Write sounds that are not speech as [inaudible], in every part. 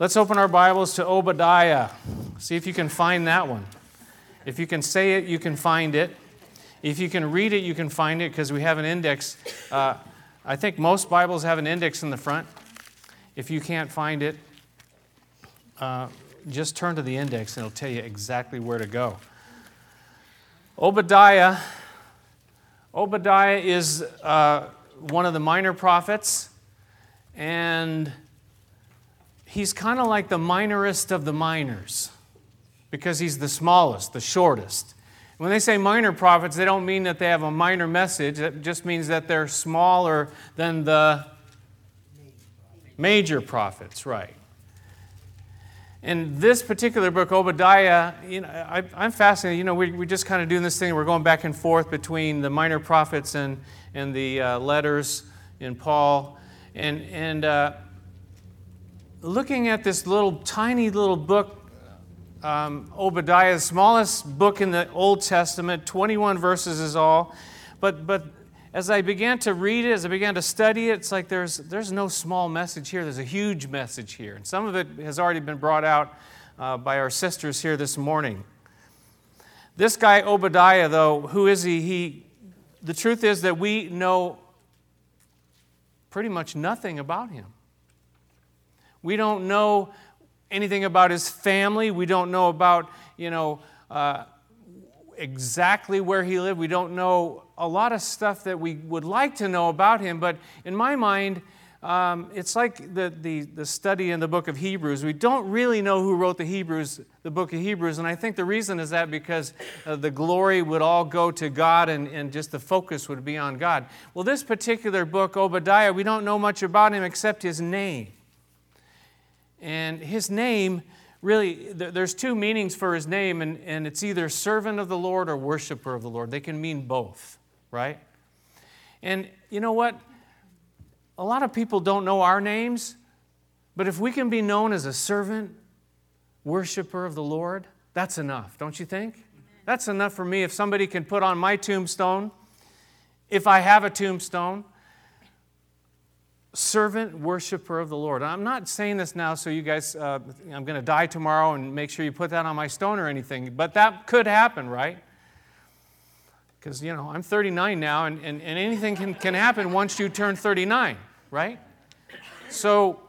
Let's open our Bibles to Obadiah. See if you can find that one. If you can say it, you can find it. If you can read it, you can find it because we have an index. Uh, I think most Bibles have an index in the front. If you can't find it, uh, just turn to the index and it'll tell you exactly where to go. Obadiah. Obadiah is uh, one of the minor prophets, and he's kind of like the minorest of the minors because he's the smallest, the shortest. When they say minor prophets, they don't mean that they have a minor message. It just means that they're smaller than the major prophets, right? In this particular book, Obadiah, you know, I, am fascinated. You know, we, we're just kind of doing this thing. We're going back and forth between the minor prophets and, and the uh, letters in Paul. And, and uh, looking at this little tiny little book um, Obadiah, the smallest book in the Old Testament, 21 verses is all. But, but as I began to read it, as I began to study it, it's like there's, there's no small message here. There's a huge message here. And some of it has already been brought out uh, by our sisters here this morning. This guy, Obadiah, though, who is he? he? The truth is that we know pretty much nothing about him. We don't know anything about his family. We don't know about, you know, uh, exactly where he lived. We don't know a lot of stuff that we would like to know about him. But in my mind, um, it's like the, the, the study in the book of Hebrews. We don't really know who wrote the Hebrews, the book of Hebrews. And I think the reason is that because uh, the glory would all go to God and, and just the focus would be on God. Well, this particular book, Obadiah, we don't know much about him except his name. And his name, really, there's two meanings for his name, and, and it's either servant of the Lord or worshiper of the Lord. They can mean both, right? And you know what? A lot of people don't know our names, but if we can be known as a servant, worshiper of the Lord, that's enough, don't you think? That's enough for me. If somebody can put on my tombstone, if I have a tombstone, servant worshiper of the Lord. I'm not saying this now so you guys, uh, I'm going to die tomorrow and make sure you put that on my stone or anything, but that could happen, right? Because, you know, I'm 39 now and, and, and anything can, can happen once you turn 39, right? So,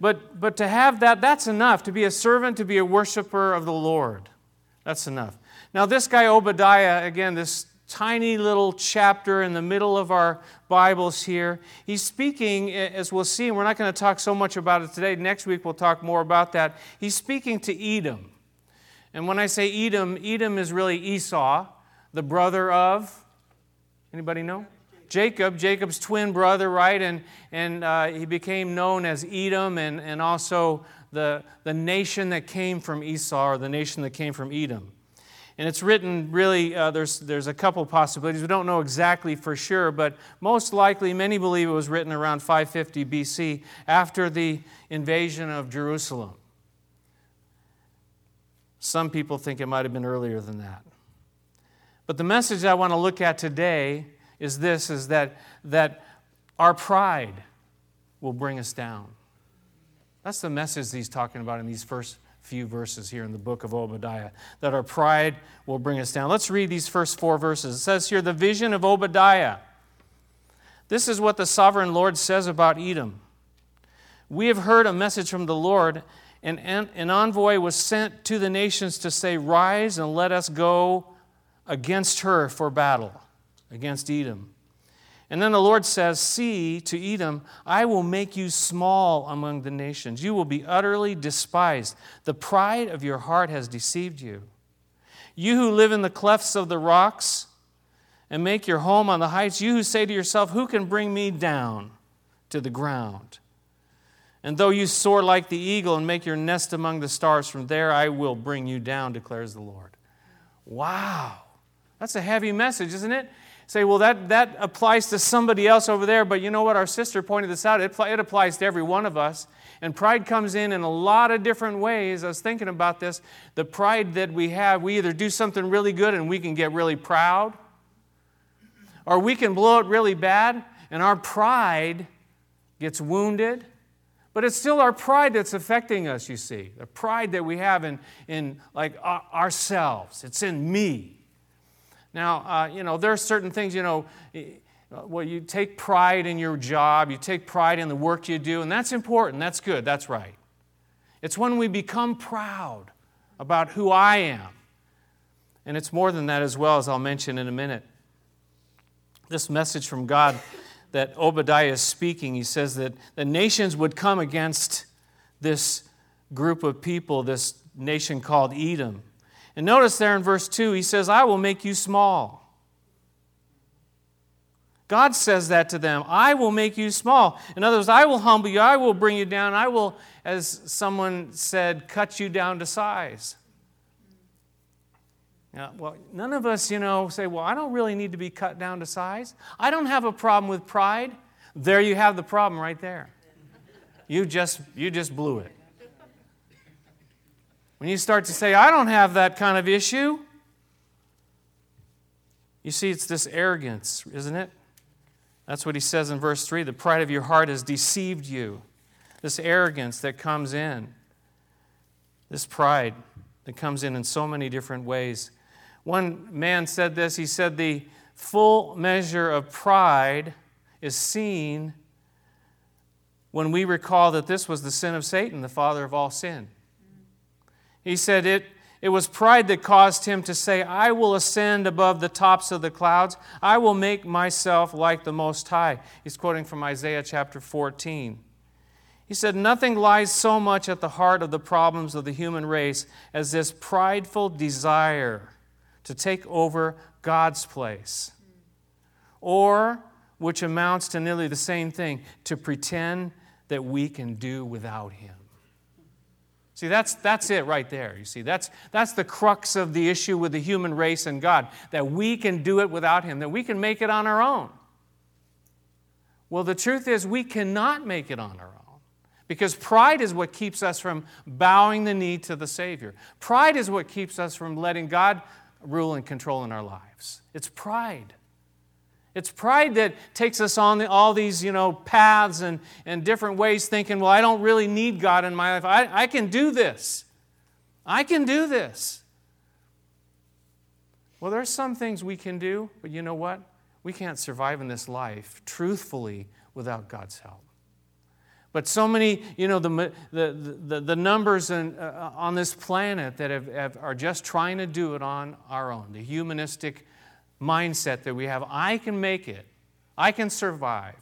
but, but to have that, that's enough. To be a servant, to be a worshiper of the Lord. That's enough. Now, this guy Obadiah, again, this tiny little chapter in the middle of our Bibles here. He's speaking, as we'll see, and we're not going to talk so much about it today. Next week we'll talk more about that. He's speaking to Edom. And when I say Edom, Edom is really Esau, the brother of, anybody know? Jacob, Jacob's twin brother, right? And, and uh, he became known as Edom and, and also the, the nation that came from Esau, or the nation that came from Edom. And it's written really, uh, there's, there's a couple possibilities. We don't know exactly for sure, but most likely, many believe it was written around 550 BC after the invasion of Jerusalem. Some people think it might have been earlier than that. But the message I want to look at today is this is that, that our pride will bring us down. That's the message he's talking about in these first few verses here in the book of Obadiah that our pride will bring us down. Let's read these first four verses. It says here, the vision of Obadiah. This is what the sovereign Lord says about Edom. We have heard a message from the Lord, and an envoy was sent to the nations to say, Rise and let us go against her for battle, against Edom. And then the Lord says, See to Edom, I will make you small among the nations. You will be utterly despised. The pride of your heart has deceived you. You who live in the clefts of the rocks and make your home on the heights, you who say to yourself, Who can bring me down to the ground? And though you soar like the eagle and make your nest among the stars, from there I will bring you down, declares the Lord. Wow. That's a heavy message, isn't it? Say, well, that, that applies to somebody else over there, but you know what? Our sister pointed this out. It, it applies to every one of us. And pride comes in in a lot of different ways. I was thinking about this. The pride that we have, we either do something really good and we can get really proud, or we can blow it really bad and our pride gets wounded. But it's still our pride that's affecting us, you see. The pride that we have in, in like uh, ourselves. It's in me. Now, uh, you know, there are certain things, you know, well, you take pride in your job, you take pride in the work you do, and that's important. That's good. That's right. It's when we become proud about who I am. And it's more than that as well, as I'll mention in a minute. This message from God that Obadiah is speaking, he says that the nations would come against this group of people, this nation called Edom. And notice there in verse 2, he says, I will make you small. God says that to them I will make you small. In other words, I will humble you, I will bring you down, I will, as someone said, cut you down to size. Yeah, well, none of us, you know, say, well, I don't really need to be cut down to size. I don't have a problem with pride. There you have the problem right there. You just, you just blew it. When you start to say, I don't have that kind of issue, you see, it's this arrogance, isn't it? That's what he says in verse 3 the pride of your heart has deceived you. This arrogance that comes in, this pride that comes in in so many different ways. One man said this he said, The full measure of pride is seen when we recall that this was the sin of Satan, the father of all sin. He said, It, it was pride that caused him to say, I will ascend above the tops of the clouds. I will make myself like the Most High. He's quoting from Isaiah chapter 14. He said, Nothing lies so much at the heart of the problems of the human race as this prideful desire to take over God's place. Or, which amounts to nearly the same thing, to pretend that we can do without Him. See, that's, that's it right there. You see, that's, that's the crux of the issue with the human race and God, that we can do it without Him, that we can make it on our own. Well, the truth is, we cannot make it on our own. Because pride is what keeps us from bowing the knee to the Savior. Pride is what keeps us from letting God rule and control in our lives. It's pride. It's pride that takes us on the, all these, you know, paths and, and different ways, thinking, well, I don't really need God in my life. I, I can do this. I can do this. Well, there's some things we can do, but you know what? We can't survive in this life truthfully without God's help. But so many, you know, the, the, the, the numbers in, uh, on this planet that have, have, are just trying to do it on our own, the humanistic mindset that we have I can make it, I can survive.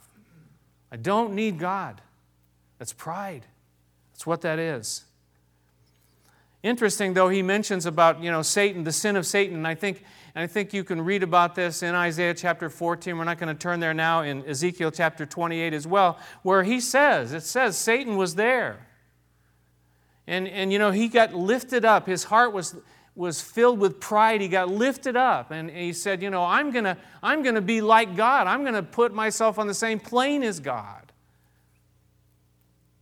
I don't need God. That's pride. That's what that is. Interesting, though, he mentions about, you know, Satan, the sin of Satan, and I think and I think you can read about this in Isaiah chapter 14. We're not going to turn there now, in Ezekiel chapter 28 as well, where he says, it says Satan was there. And, and you know, he got lifted up. His heart was, was filled with pride. He got lifted up. And he said, You know, I'm going to I'm to be like God. I'm going to put myself on the same plane as God.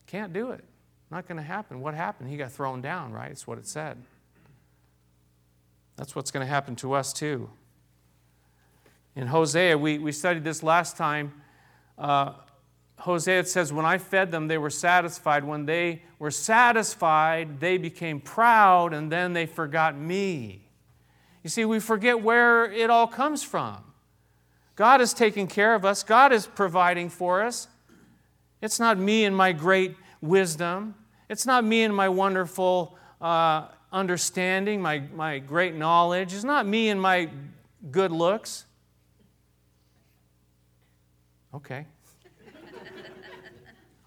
Can't do it. Not going to happen. What happened? He got thrown down, right? That's what it said. That's what's going to happen to us too. In Hosea, we, we studied this last time. Uh, Hosea says, When I fed them, they were satisfied. When they were satisfied, they became proud, and then they forgot me. You see, we forget where it all comes from. God is taking care of us, God is providing for us. It's not me and my great wisdom, it's not me and my wonderful uh, understanding, my, my great knowledge. It's not me and my good looks. Okay.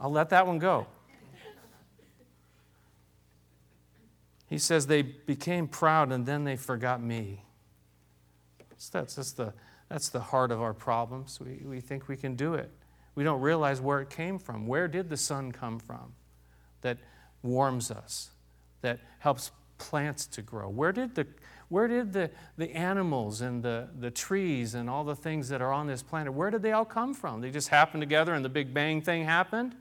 I'll let that one go. He says they became proud and then they forgot me. So That's, that's, the, that's the heart of our problems. We, we think we can do it. We don't realize where it came from. Where did the sun come from that warms us, that helps plants to grow? Where did the, where did the, the animals and the, the trees and all the things that are on this planet, where did they all come from? They just happened together and the Big Bang thing happened?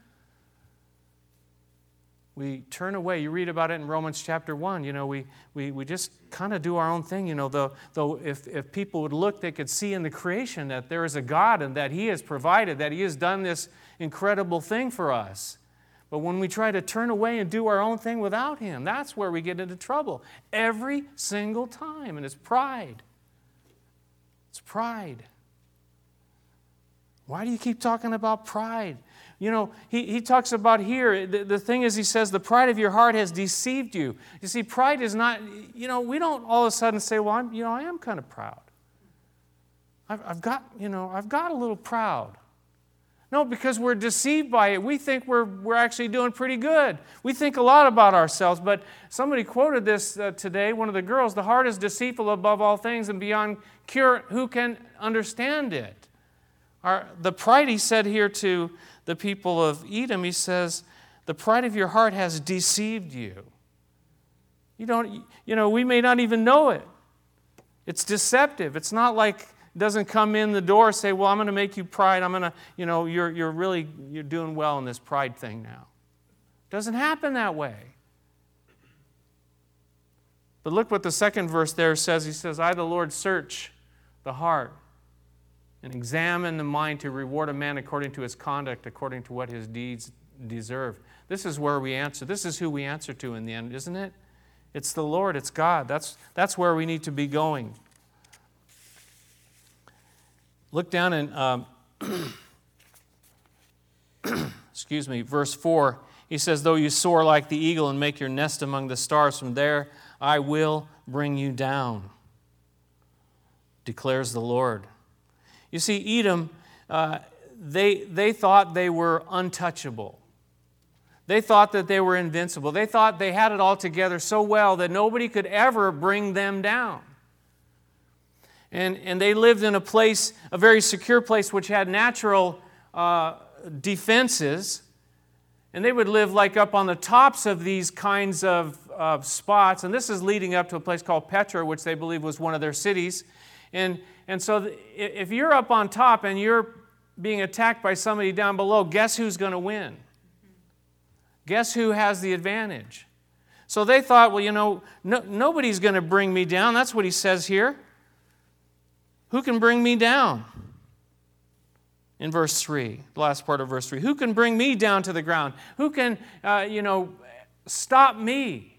We turn away. You read about it in Romans chapter 1. You know, we, we, we just kind of do our own thing. You know, though, though if, if people would look, they could see in the creation that there is a God and that He has provided, that He has done this incredible thing for us. But when we try to turn away and do our own thing without Him, that's where we get into trouble. Every single time. And it's pride. It's pride. Why do you keep talking about pride? You know, he, he talks about here, the, the thing is, he says, the pride of your heart has deceived you. You see, pride is not, you know, we don't all of a sudden say, well, I'm, you know, I am kind of proud. I've, I've got, you know, I've got a little proud. No, because we're deceived by it. We think we're, we're actually doing pretty good. We think a lot about ourselves. But somebody quoted this uh, today, one of the girls the heart is deceitful above all things and beyond cure. Who can understand it? Our, the pride, he said here to the people of Edom, he says, the pride of your heart has deceived you. You don't, you know, we may not even know it. It's deceptive. It's not like doesn't come in the door say, Well, I'm going to make you pride. I'm going to, you know, you're, you're really you're doing well in this pride thing now. Doesn't happen that way. But look what the second verse there says. He says, I, the Lord, search the heart and examine the mind to reward a man according to his conduct, according to what his deeds deserve. This is where we answer. This is who we answer to in the end, isn't it? It's the Lord, it's God. That's, that's where we need to be going. Look down in, um, [clears throat] excuse me, verse 4. He says, Though you soar like the eagle and make your nest among the stars, from there I will bring you down, declares the Lord. You see, Edom, uh, they, they thought they were untouchable. They thought that they were invincible. They thought they had it all together so well that nobody could ever bring them down. And, and they lived in a place, a very secure place, which had natural uh, defenses. And they would live like up on the tops of these kinds of, of spots. And this is leading up to a place called Petra, which they believe was one of their cities. And, and so if you're up on top and you're being attacked by somebody down below, guess who's going to win? Guess who has the advantage? So they thought, well, you know, no, nobody's going to bring me down. That's what he says here. Who can bring me down? In verse 3, the last part of verse 3. Who can bring me down to the ground? Who can, uh, you know, stop me?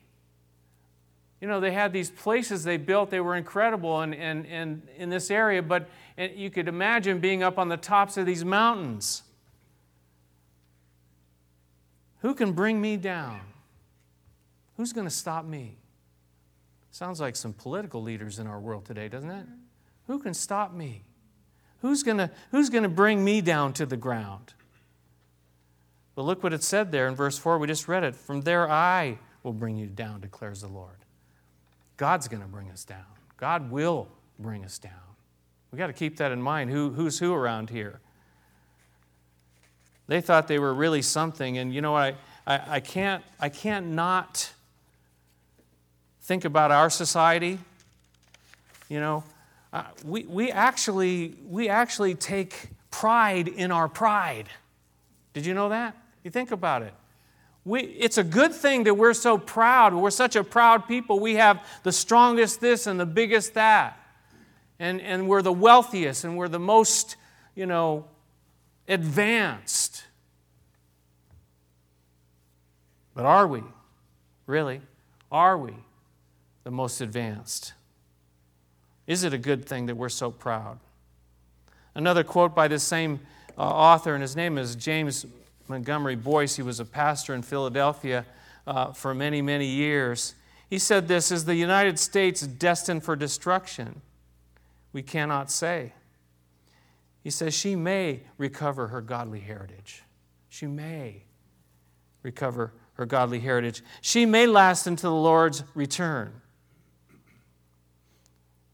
You know, they had these places they built, they were incredible and, and, and in this area, but you could imagine being up on the tops of these mountains. Who can bring me down? Who's going to stop me? Sounds like some political leaders in our world today, doesn't it? Mm-hmm. Who can stop me? Who's going to who's going to bring me down to the ground? But look what it said there in verse 4. We just read it. From there I will bring you down, declares the Lord. God's going to bring us down. God will bring us down. We've got to keep that in mind. Who, who's who around here? They thought they were really something, and you know I, I, I can't I can't not think about our society. You know, uh, we, we, actually, we actually take pride in our pride. Did you know that? You think about it. We, it's a good thing that we're so proud. We're such a proud people. We have the strongest this and the biggest that. And, and we're the wealthiest and we're the most, you know, advanced. But are we? Really? Are we the most advanced? Is it a good thing that we're so proud? Another quote by the same uh, author, and his name is James Montgomery Boice, He was a pastor in Philadelphia uh, for many, many years. He said this Is the United States destined for destruction? We cannot say. He says she may recover her godly heritage. She may recover her godly heritage. She may last until the Lord's return.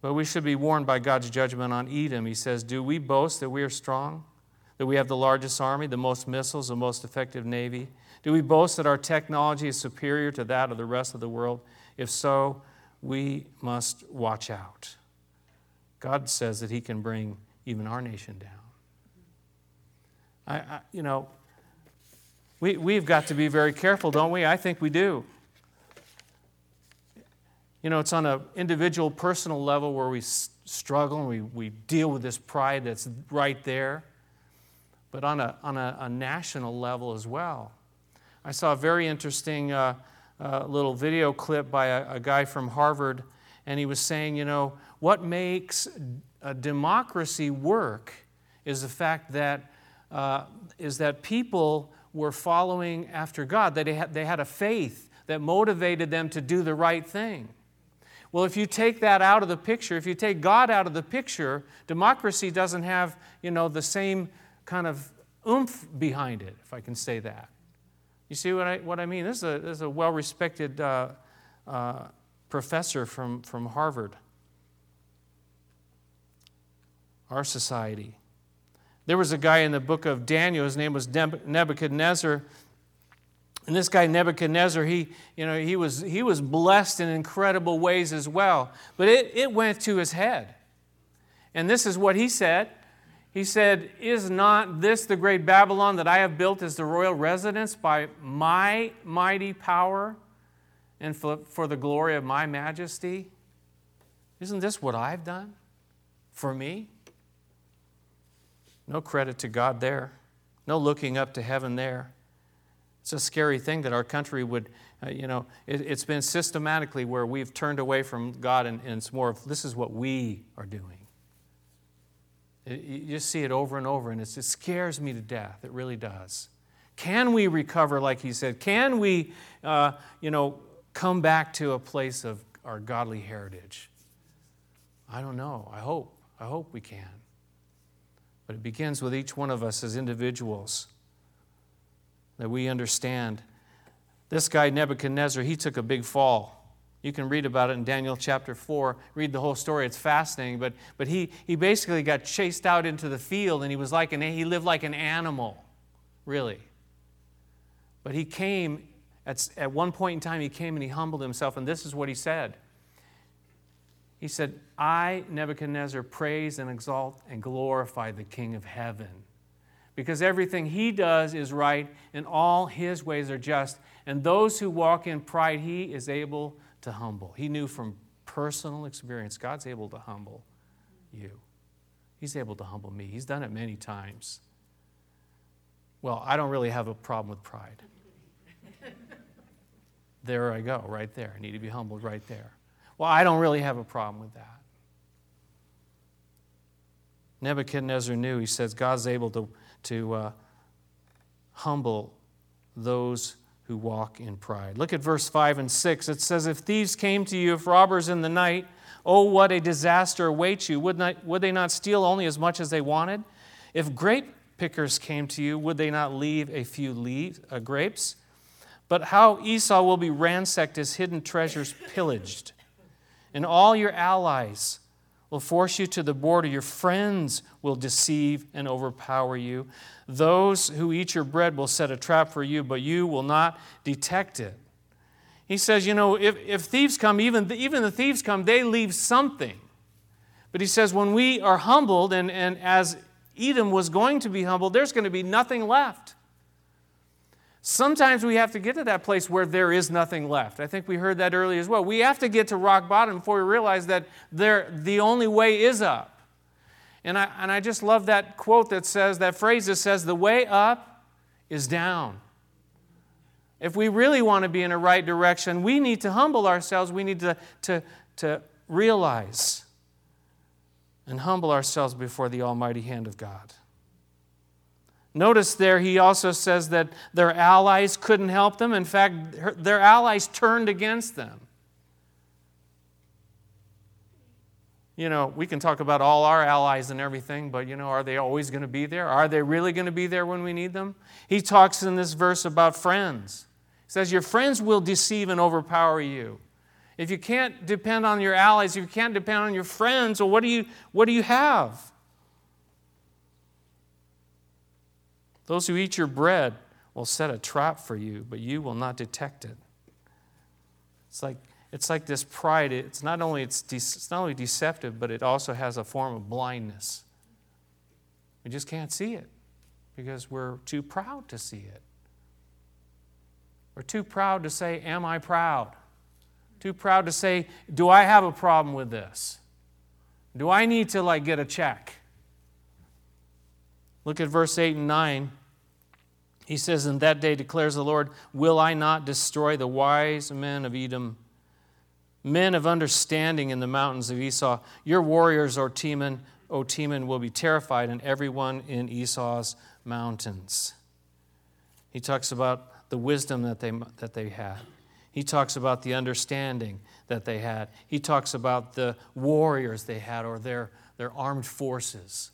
But we should be warned by God's judgment on Edom. He says, Do we boast that we are strong? That we have the largest army, the most missiles, the most effective navy? Do we boast that our technology is superior to that of the rest of the world? If so, we must watch out. God says that He can bring even our nation down. I, I, you know, we, we've got to be very careful, don't we? I think we do. You know, it's on an individual, personal level where we struggle and we, we deal with this pride that's right there, but on a, on a, a national level as well. I saw a very interesting uh, uh, little video clip by a, a guy from Harvard, and he was saying, you know, what makes a democracy work is the fact that uh, is that people were following after God, that they had, they had a faith that motivated them to do the right thing. Well, if you take that out of the picture, if you take God out of the picture, democracy doesn't have, you know, the same kind of oomph behind it, if I can say that. You see what I, what I mean? This is a, this is a well respected uh, uh, professor from, from Harvard, our society. There was a guy in the book of Daniel, his name was Nebuchadnezzar. And this guy Nebuchadnezzar, he, you know, he, was, he was blessed in incredible ways as well. But it, it went to his head. And this is what he said. He said, Is not this the great Babylon that I have built as the royal residence by my mighty power and for, the glory of my majesty? Isn't this what I've done for me? No credit to God there. No looking up to heaven there. It's a scary thing that our country would, uh, you know, it, has been systematically where we've turned away from God and, and, it's more of this is what we are doing. You just see it over and over, and it scares me to death. It really does. Can we recover, like he said? Can we, uh, you know, come back to a place of our godly heritage? I don't know. I hope. I hope we can. But it begins with each one of us as individuals that we understand. This guy, Nebuchadnezzar, he took a big fall. You can read about it in Daniel chapter 4. Read the whole story. It's fascinating. But, but he, he basically got chased out into the field and he was like an, he lived like an animal, really. But he came, at, at one point in time, he came and he humbled himself. And this is what he said he said, I, Nebuchadnezzar, praise and exalt and glorify the King of heaven. Because everything he does is right and all his ways are just. And those who walk in pride, he is able to humble. He knew from personal experience, God's able to humble you. He's able to humble me. He's done it many times. Well, I don't really have a problem with pride. [laughs] there I go, right there. I need to be humbled right there. Well, I don't really have a problem with that. Nebuchadnezzar knew, he says, God's able to, to uh, humble those who walk in pride. Look at verse 5 and 6. It says, If thieves came to you, if robbers in the night, oh, what a disaster awaits you. Would, not, would they not steal only as much as they wanted? If grape pickers came to you, would they not leave a few leaves, uh, grapes? But how Esau will be ransacked, his hidden treasures pillaged and all your allies will force you to the border. Your friends will deceive and overpower you. Those who eat your bread will set a trap for you, but you will not detect it. He says, you know, if, if thieves come, even the, even the thieves come, they leave something. But he says, when we are humbled, and, and as Edom was going to be humbled, there's going to be nothing left. Sometimes we have to get to that place where there is nothing left. I think we heard that earlier as well. We have to get to rock bottom before we realize that there, the only way is up. And I, and I just love that quote that says, that phrase that says, the way up is down. If we really want to be in a right direction, we need to humble ourselves. We need to, to, to realize and humble ourselves before the almighty hand of God. Notice there, he also says that their allies couldn't help them. In fact, their allies turned against them. You know, we can talk about all our allies and everything, but you know, are they always going to be there? Are they really going to be there when we need them? He talks in this verse about friends. He says, Your friends will deceive and overpower you. If you can't depend on your allies, if you can't depend on your friends, well, what do you, what do you have? Those who eat your bread will set a trap for you, but you will not detect it. It's like, it's like this pride. It's not, only, it's, de- it's not only deceptive, but it also has a form of blindness. We just can't see it because we're too proud to see it. We're too proud to say, Am I proud? Too proud to say, Do I have a problem with this? Do I need to like get a check? Look at verse 8 and 9. He says, In that day declares the Lord, Will I not destroy the wise men of Edom, men of understanding in the mountains of Esau? Your warriors, O Teman, O Teman, will be terrified, and everyone in Esau's mountains. He talks about the wisdom that they, that they had. He talks about the understanding that they had. He talks about the warriors they had or their, their armed forces.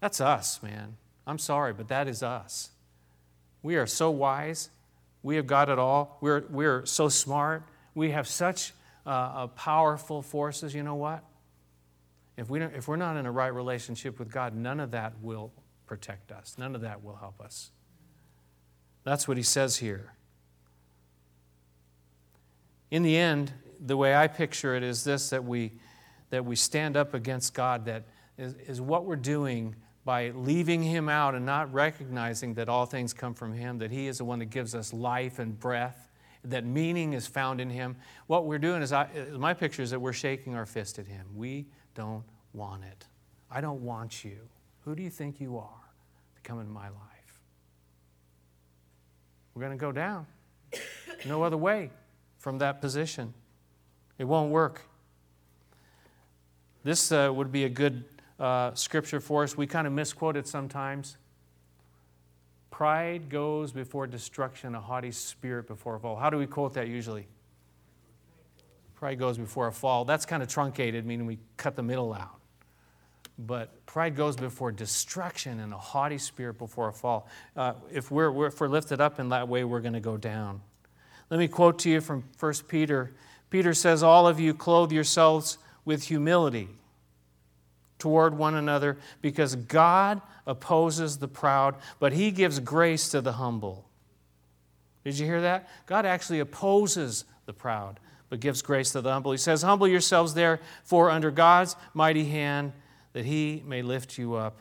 That's us, man. I'm sorry, but that is us. We are so wise. We have got it all. We're, we're so smart. We have such uh, powerful forces. You know what? If, we if we're not in a right relationship with God, none of that will protect us, none of that will help us. That's what he says here. In the end, the way I picture it is this that we, that we stand up against God, that is, is what we're doing by leaving him out and not recognizing that all things come from him, that he is the one that gives us life and breath, that meaning is found in him. What we're doing is, I, my picture is that we're shaking our fist at him. We don't want it. I don't want you. Who do you think you are to come into my life? We're going to go down. No other way from that position. It won't work. This uh, would be a good uh, scripture for us. We kind of misquote it sometimes. Pride goes before destruction, a haughty spirit before a fall. How do we quote that usually? Pride goes before a fall. That's kind of truncated, meaning we cut the middle out. But pride goes before destruction and a haughty spirit before a fall. Uh, if, we're, we're, if we're lifted up in that way, we're going to go down. Let me quote to you from 1 Peter. Peter says, All of you clothe yourselves with humility toward one another because God opposes the proud, but he gives grace to the humble. Did you hear that? God actually opposes the proud, but gives grace to the humble. He says, Humble yourselves therefore under God's mighty hand, that he may lift you up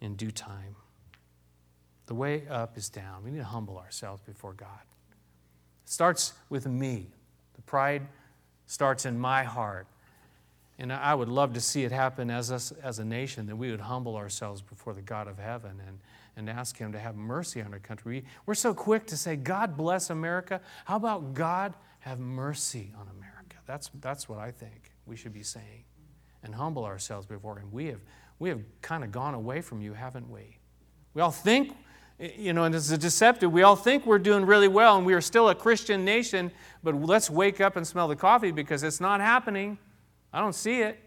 in due time. The way up is down. We need to humble ourselves before God. It starts with me. The pride starts in my heart. And I would love to see it happen as us as a nation that we would humble ourselves before the God of heaven and, and ask Him to have mercy on our country. We're so quick to say, God bless America. How about God have mercy on America? That's, that's what I think we should be saying and humble ourselves before Him. We have, we have kind of gone away from you, haven't we? We all think, you know, and it's a deceptive, we all think we're doing really well and we are still a Christian nation, but let's wake up and smell the coffee because it's not happening. I don't see it.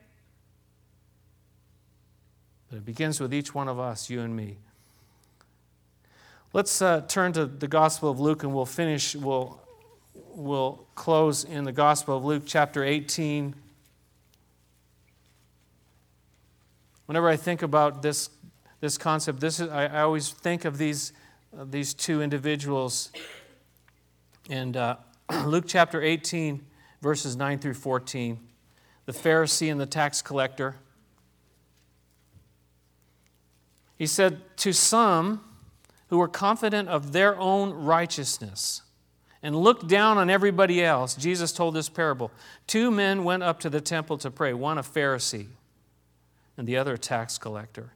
But it begins with each one of us, you and me. Let's uh, turn to the Gospel of Luke and we'll finish, we'll, we'll close in the Gospel of Luke, chapter 18. Whenever I think about this, this concept, this is, I, I always think of these, uh, these two individuals. And uh, [clears throat] Luke chapter 18, verses 9 through 14 the Pharisee and the tax collector. He said, To some who were confident of their own righteousness and looked down on everybody else, Jesus told this parable. Two men went up to the temple to pray, one a Pharisee and the other a tax collector.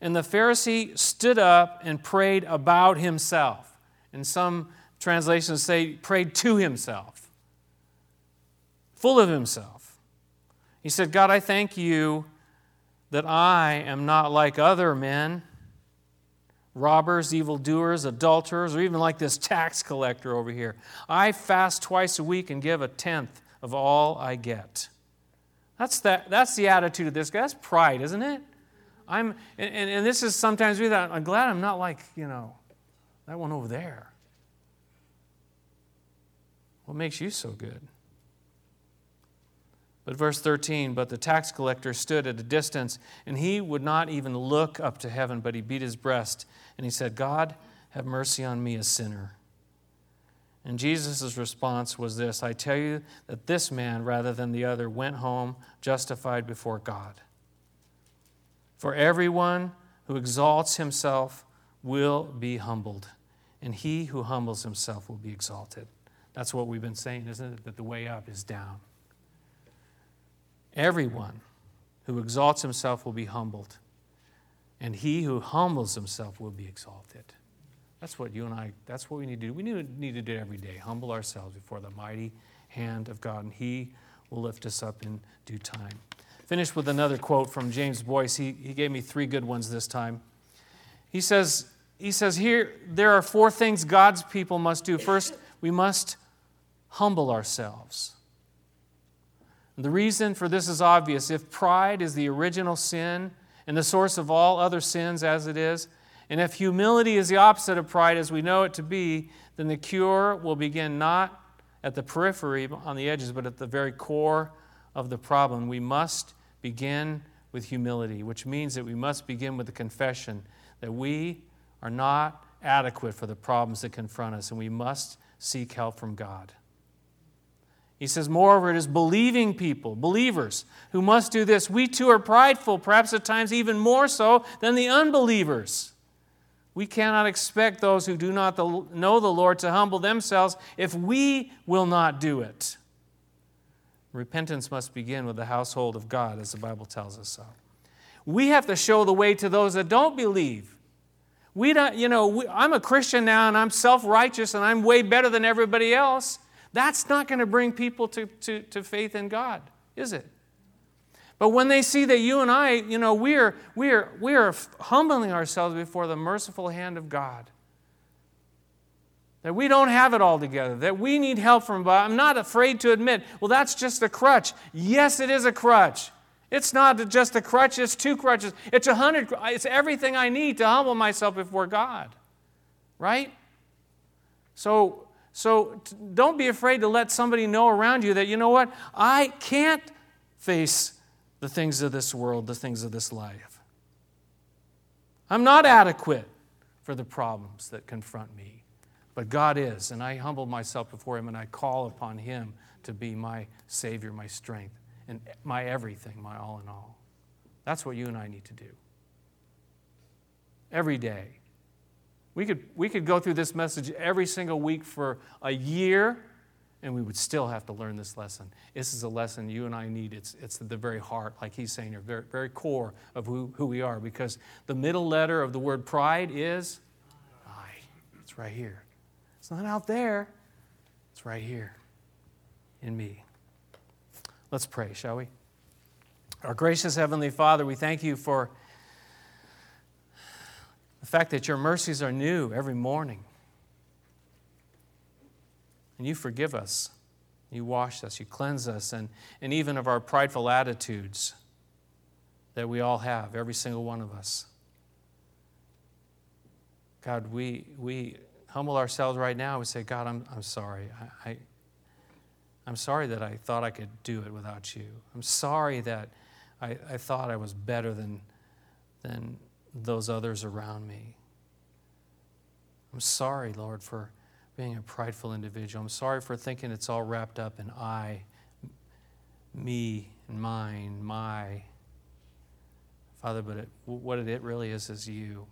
And the Pharisee stood up and prayed about himself. And some translations say prayed to himself, full of himself. He said, God, I thank you that I am not like other men, robbers, evildoers, adulterers, or even like this tax collector over here. I fast twice a week and give a tenth of all I get. That's, that, that's the attitude of this guy. That's pride, isn't it? I'm, and, and, and this is sometimes we thought, I'm glad I'm not like, you know, that one over there. What makes you so good? But verse 13, but the tax collector stood at a distance, and he would not even look up to heaven, but he beat his breast, and he said, God, have mercy on me, a sinner. And Jesus' response was this I tell you that this man, rather than the other, went home justified before God. For everyone who exalts himself will be humbled, and he who humbles himself will be exalted. That's what we've been saying, isn't it? That the way up is down. Everyone who exalts himself will be humbled, and he who humbles himself will be exalted. That's what you and I, that's what we need to do. We need to do it every day. Humble ourselves before the mighty hand of God, and He will lift us up in due time. Finish with another quote from James Boice. He, he gave me three good ones this time. He says, he says, Here, there are four things God's people must do. First, we must humble ourselves. The reason for this is obvious. If pride is the original sin and the source of all other sins, as it is, and if humility is the opposite of pride, as we know it to be, then the cure will begin not at the periphery on the edges, but at the very core of the problem. We must begin with humility, which means that we must begin with the confession that we are not adequate for the problems that confront us, and we must seek help from God. He says, moreover, it is believing people, believers, who must do this. We too are prideful, perhaps at times even more so than the unbelievers. We cannot expect those who do not know the Lord to humble themselves if we will not do it. Repentance must begin with the household of God, as the Bible tells us so. We have to show the way to those that don't believe. We don't, you know, we, I'm a Christian now and I'm self righteous and I'm way better than everybody else. That's not going to bring people to, to, to faith in God, is it? But when they see that you and I, you know, we are, we are, we are humbling ourselves before the merciful hand of God, that we don't have it all together, that we need help from God, I'm not afraid to admit, well, that's just a crutch. Yes, it is a crutch. It's not just a crutch, it's two crutches. It's a hundred, it's everything I need to humble myself before God. Right? So so don't be afraid to let somebody know around you that, you know what, I can't face the things of this world, the things of this life. I'm not adequate for the problems that confront me, but God is, and I humble myself before Him and I call upon Him to be my Savior, my strength, and my everything, my all in all. That's what you and I need to do. Every day. We could, we could go through this message every single week for a year, and we would still have to learn this lesson. This is a lesson you and I need. It's, it's the very heart, like he's saying here, very, very core of who, who we are, because the middle letter of the word pride is I. It's right here. It's not out there, it's right here in me. Let's pray, shall we? Our gracious Heavenly Father, we thank you for the fact that your mercies are new every morning. And you forgive us. You wash us. You cleanse us. And, and even of our prideful attitudes that we all have, every single one of us. God, we, we humble ourselves right now. We say, God, I'm, I'm sorry. I, I, I'm sorry that I thought I could do it without you. I'm sorry that I, I thought I was better than, than those others around me. I'm sorry, Lord, for being a prideful individual. I'm sorry for thinking it's all wrapped up in I, me, and mine, my. Father, but it, what it really is is you.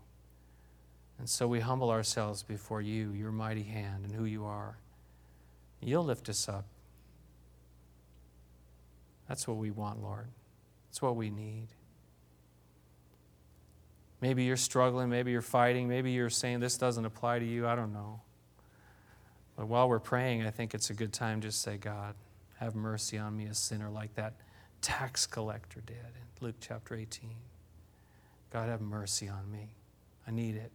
And so we humble ourselves before you, your mighty hand, and who you are. You'll lift us up. That's what we want, Lord. That's what we need. Maybe you're struggling, maybe you're fighting, maybe you're saying this doesn't apply to you. I don't know. But while we're praying, I think it's a good time to just say, God, have mercy on me, a sinner, like that tax collector did in Luke chapter 18. God, have mercy on me. I need it.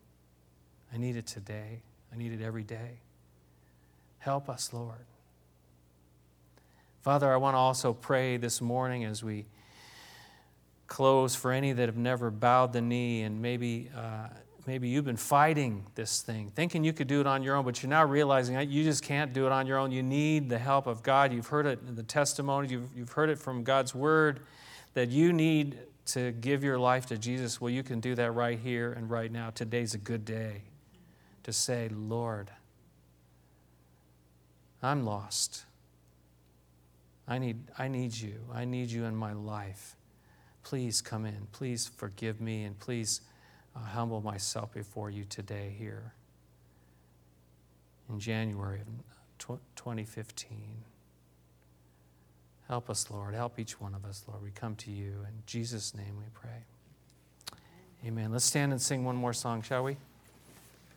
I need it today. I need it every day. Help us, Lord. Father, I want to also pray this morning as we close for any that have never bowed the knee and maybe uh, maybe you've been fighting this thing thinking you could do it on your own but you're now realizing you just can't do it on your own. You need the help of god. You've heard it in the testimony you've, you've heard it from god's word that you need to give your life to jesus. Well you can do that right here and right now. Today's a good day to say lord i'm lost. I need, I need you. I need you in my life please come in. Please forgive me and please uh, humble myself before you today here in January of 2015. Help us, Lord. Help each one of us, Lord. We come to you. In Jesus' name we pray. Amen. Let's stand and sing one more song, shall we?